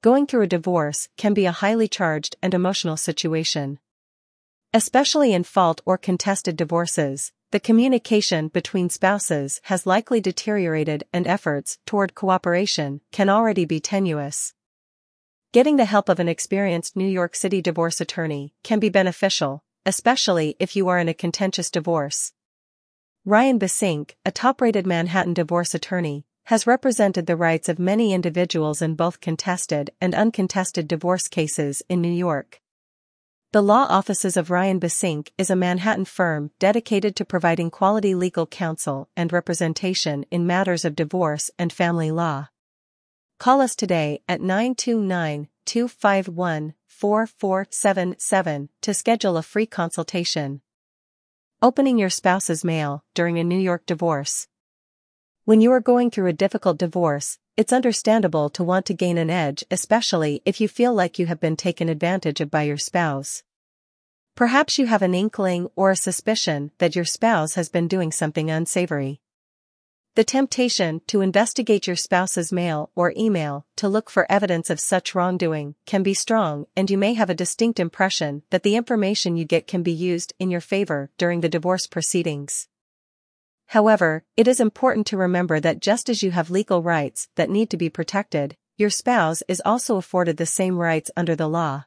going through a divorce can be a highly charged and emotional situation. Especially in fault or contested divorces, the communication between spouses has likely deteriorated and efforts toward cooperation can already be tenuous. Getting the help of an experienced New York City divorce attorney can be beneficial, especially if you are in a contentious divorce. Ryan Besinque, a top-rated Manhattan divorce attorney, has represented the rights of many individuals in both contested and uncontested divorce cases in New York. The law offices of Ryan Besinque is a Manhattan firm dedicated to providing quality legal counsel and representation in matters of divorce and family law. Call us today at 929-251-4477 to schedule a free consultation. Opening your spouse's mail during a New York divorce. When you are going through a difficult divorce, it's understandable to want to gain an edge especially if you feel like you have been taken advantage of by your spouse. Perhaps you have an inkling or a suspicion that your spouse has been doing something unsavory. The temptation to investigate your spouse's mail or email to look for evidence of such wrongdoing can be strong and you may have a distinct impression that the information you get can be used in your favor during the divorce proceedings. However, it is important to remember that just as you have legal rights that need to be protected, your spouse is also afforded the same rights under the law.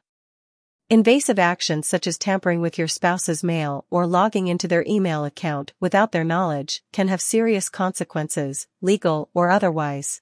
Invasive actions such as tampering with your spouse's mail or logging into their email account without their knowledge can have serious consequences, legal or otherwise.